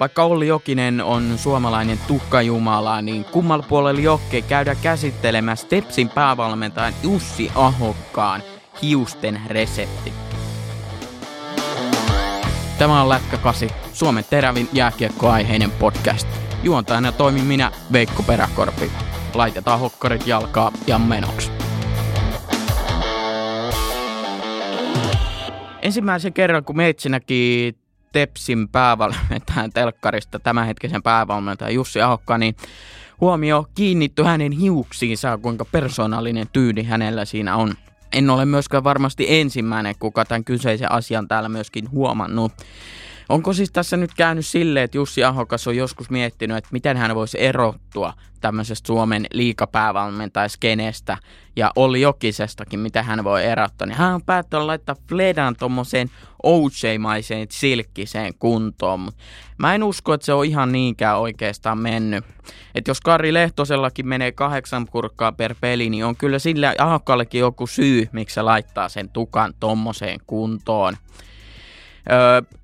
Vaikka Olli Jokinen on suomalainen tukkajumala, niin kummalla puolella Jokke käydä käsittelemässä Stepsin päävalmentajan Jussi Ahokkaan hiusten resepti. Tämä on Lätkä 8, Suomen terävin jääkiekkoaiheinen podcast. Juontajana toimin minä, Veikko Peräkorpi. Laitetaan hokkarit jalkaa ja menoksi. Ensimmäisen kerran, kun Meitsi näki Tepsin päävalmentajan telkkarista tämänhetkisen päävalmentajan Jussi Ahokka, niin huomio kiinnitty hänen hiuksiinsa, kuinka persoonallinen tyyli hänellä siinä on. En ole myöskään varmasti ensimmäinen, kuka tämän kyseisen asian täällä myöskin huomannut. Onko siis tässä nyt käynyt silleen, että Jussi Ahokas on joskus miettinyt, että miten hän voisi erottua tämmöisestä Suomen liikapäävalmentajaskenestä ja Olli Jokisestakin, mitä hän voi erottaa, niin hän on päättänyt laittaa Fledan tuommoiseen OJ-maiseen silkkiseen kuntoon, mutta mä en usko, että se on ihan niinkään oikeastaan mennyt. Että jos Kari Lehtosellakin menee kahdeksan kurkkaa per peli, niin on kyllä sillä Ahokkallekin joku syy, miksi se laittaa sen tukan tommoseen kuntoon.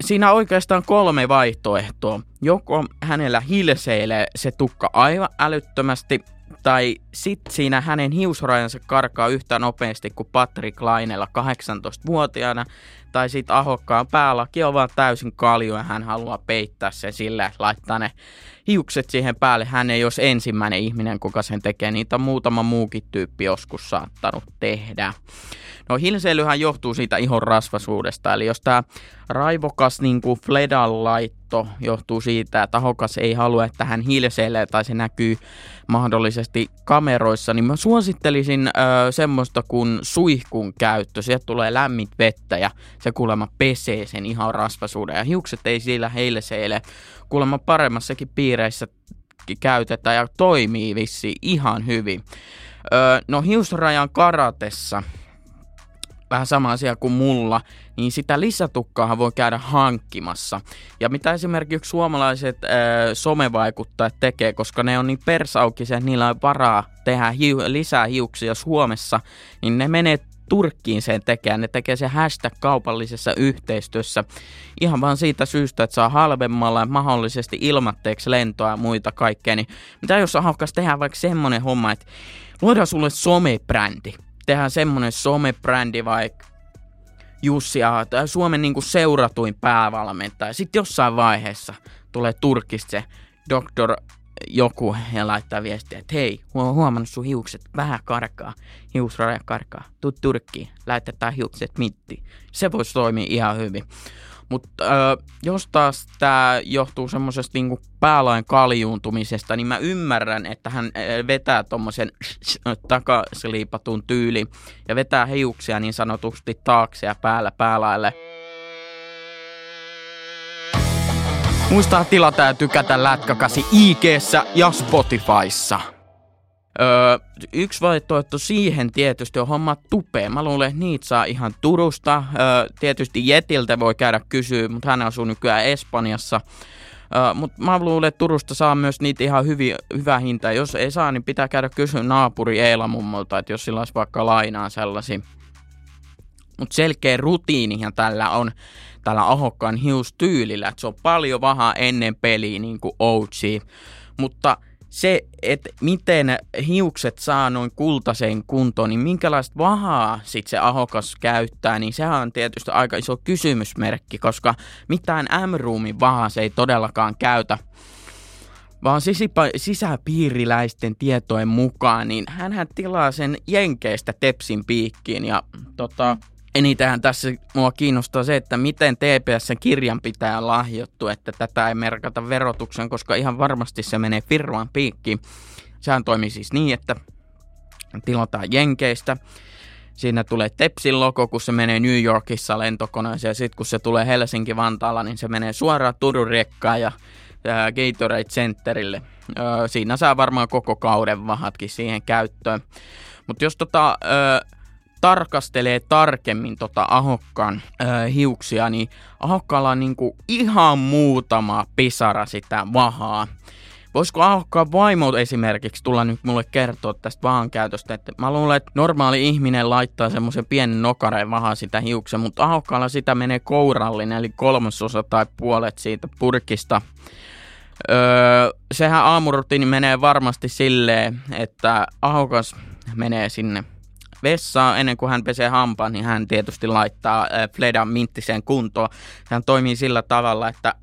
Siinä on oikeastaan kolme vaihtoehtoa. Joko hänellä hilseilee se tukka aivan älyttömästi, tai sitten siinä hänen hiusrajansa karkaa yhtä nopeasti kuin Patrick Lainella 18-vuotiaana, tai sitten ahokkaan päälaki on vaan täysin kalju ja hän haluaa peittää sen sillä, että laittaa ne hiukset siihen päälle. Hän ei olisi ensimmäinen ihminen, kuka sen tekee. Niitä on muutama muukin tyyppi joskus saattanut tehdä. No hilseilyhän johtuu siitä ihon rasvasuudesta, eli jos tämä raivokas niin kuin Fledan laitto johtuu siitä, että tahokas ei halua, että hän hilseilee tai se näkyy mahdollisesti kameroissa, niin mä suosittelisin ö, semmoista kuin suihkun käyttö. Sieltä tulee lämmit vettä ja se kuulemma pesee sen ihan rasvasuuden ja hiukset ei sillä hilseile. Kuulemma paremmassakin piireissä käytetään ja toimii vissi ihan hyvin. Öö, no hiusrajan karatessa vähän sama asia kuin mulla, niin sitä lisätukkaahan voi käydä hankkimassa. Ja mitä esimerkiksi suomalaiset äh, somevaikuttajat tekee, koska ne on niin persaukisia, että niillä on varaa tehdä hiu- lisää hiuksia Suomessa, niin ne menee Turkkiin sen tekemään. Ne tekee se hashtag kaupallisessa yhteistyössä ihan vaan siitä syystä, että saa halvemmalla ja mahdollisesti ilmatteeksi lentoa ja muita kaikkea. Niin mitä jos haukas tehdä vaikka semmonen homma, että luodaan sulle somebrändi tehdään semmonen somebrändi vaikka Jussi tai Suomen niin kuin seuratuin päävalmentaja. Sitten jossain vaiheessa tulee Turkista se doktor joku ja laittaa viestiä, että hei, huomannut sun hiukset vähän karkaa, hiusraja karkaa, tuu Turkkiin, laitetaan hiukset mitti. Se voisi toimia ihan hyvin. Mutta äh, jos taas tämä johtuu semmoisesta niinku päälain kaljuuntumisesta, niin mä ymmärrän, että hän vetää tuommoisen takasliipatun tyyli ja vetää hiuksia niin sanotusti taakse ja päällä päälaille. Muistaa tilata ja tykätä Lätkäkasi ig ja Spotifyssa. Öö, yksi vaihtoehto siihen tietysti on homma tupeen. Mä luulen, että niitä saa ihan Turusta. Öö, tietysti Jetiltä voi käydä kysyä, mutta hän asuu nykyään Espanjassa. Öö, mutta mä luulen, että Turusta saa myös niitä ihan hyvi, hyvää hintaa. Jos ei saa, niin pitää käydä kysyä naapuri Eila mummolta, että jos sillä olisi vaikka lainaa sellaisia. Mutta selkeä rutiinihan tällä on tällä ahokkaan hiustyylillä, että se on paljon vahaa ennen peliä niin kuin OG. Mutta se, että miten hiukset saa noin kultaiseen kuntoon, niin minkälaista vahaa sit se ahokas käyttää, niin sehän on tietysti aika iso kysymysmerkki, koska mitään M-roomin vahaa se ei todellakaan käytä. Vaan sisäpiiriläisten tietojen mukaan, niin hän tilaa sen Jenkeistä Tepsin piikkiin ja tota, Enitenhän tässä mua kiinnostaa se, että miten TPSn kirjan pitää lahjoittu, että tätä ei merkata verotuksen, koska ihan varmasti se menee firman piikkiin. Sehän toimii siis niin, että tilataan Jenkeistä, siinä tulee Tepsin logo, kun se menee New Yorkissa lentokoneeseen, ja sitten kun se tulee Helsinki-Vantaalla, niin se menee suoraan Turun rekkaan ja Gatorade Centerille. Siinä saa varmaan koko kauden vahatkin siihen käyttöön. Mutta jos tota, tarkastelee tarkemmin tota Ahokkaan äh, hiuksia, niin Ahokkaalla on niinku ihan muutama pisara sitä vahaa. Voisiko Ahokkaan vaimo esimerkiksi tulla nyt mulle kertoa tästä vahan käytöstä, että mä luulen, että normaali ihminen laittaa semmoisen pienen nokareen vahan sitä hiuksen, mutta Ahokkaalla sitä menee kourallinen, eli kolmasosa tai puolet siitä purkista. Öö, sehän aamurutiini menee varmasti silleen, että Ahokas menee sinne vessaan ennen kuin hän pesee hampaan, niin hän tietysti laittaa äh, Fledan minttiseen kuntoon. Hän toimii sillä tavalla, että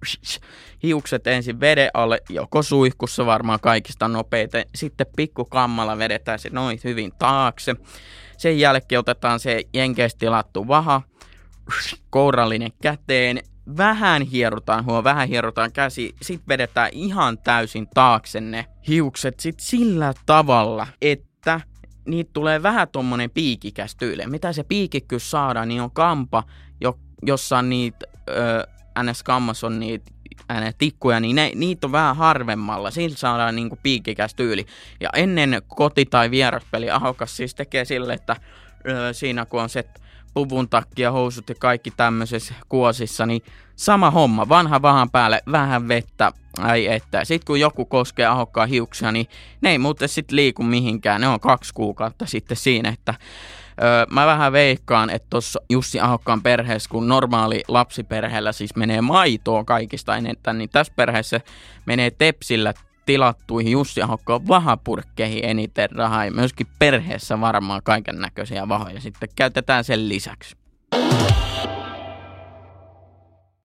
hiukset ensin veden alle, joko suihkussa varmaan kaikista nopeiten, sitten pikkukammalla vedetään se noin hyvin taakse. Sen jälkeen otetaan se jenkeistä tilattu vaha, kourallinen käteen, vähän hierutaan, huo, vähän hierutaan käsi, sit vedetään ihan täysin taakse ne hiukset. Sit sillä tavalla, että niitä tulee vähän tommonen piikikäs tyyli. Mitä se piikikkyys saadaan, niin on kampa, jo, jossa on niitä, ns. kammas on niitä tikkuja, niin ne, niitä on vähän harvemmalla. Sillä saadaan niinku piikikäs tyyli. Ja ennen koti- tai vieraspeli Ahokas siis tekee sille, että ö, siinä kun on se puvun takia, housut ja kaikki tämmöisessä kuosissa, niin sama homma, vanha vahan päälle, vähän vettä, ai että. Sitten kun joku koskee ahokkaan hiuksia, niin ne ei muuten sitten liiku mihinkään, ne on kaksi kuukautta sitten siinä, että Öö, mä vähän veikkaan, että tuossa Jussi Ahokkaan perheessä, kun normaali lapsiperheellä siis menee maitoa kaikista enemmän, niin tässä perheessä menee tepsillä tilattuihin Jussi Ahokkaan vahapurkkeihin eniten rahaa ja myöskin perheessä varmaan kaiken näköisiä vahoja sitten käytetään sen lisäksi.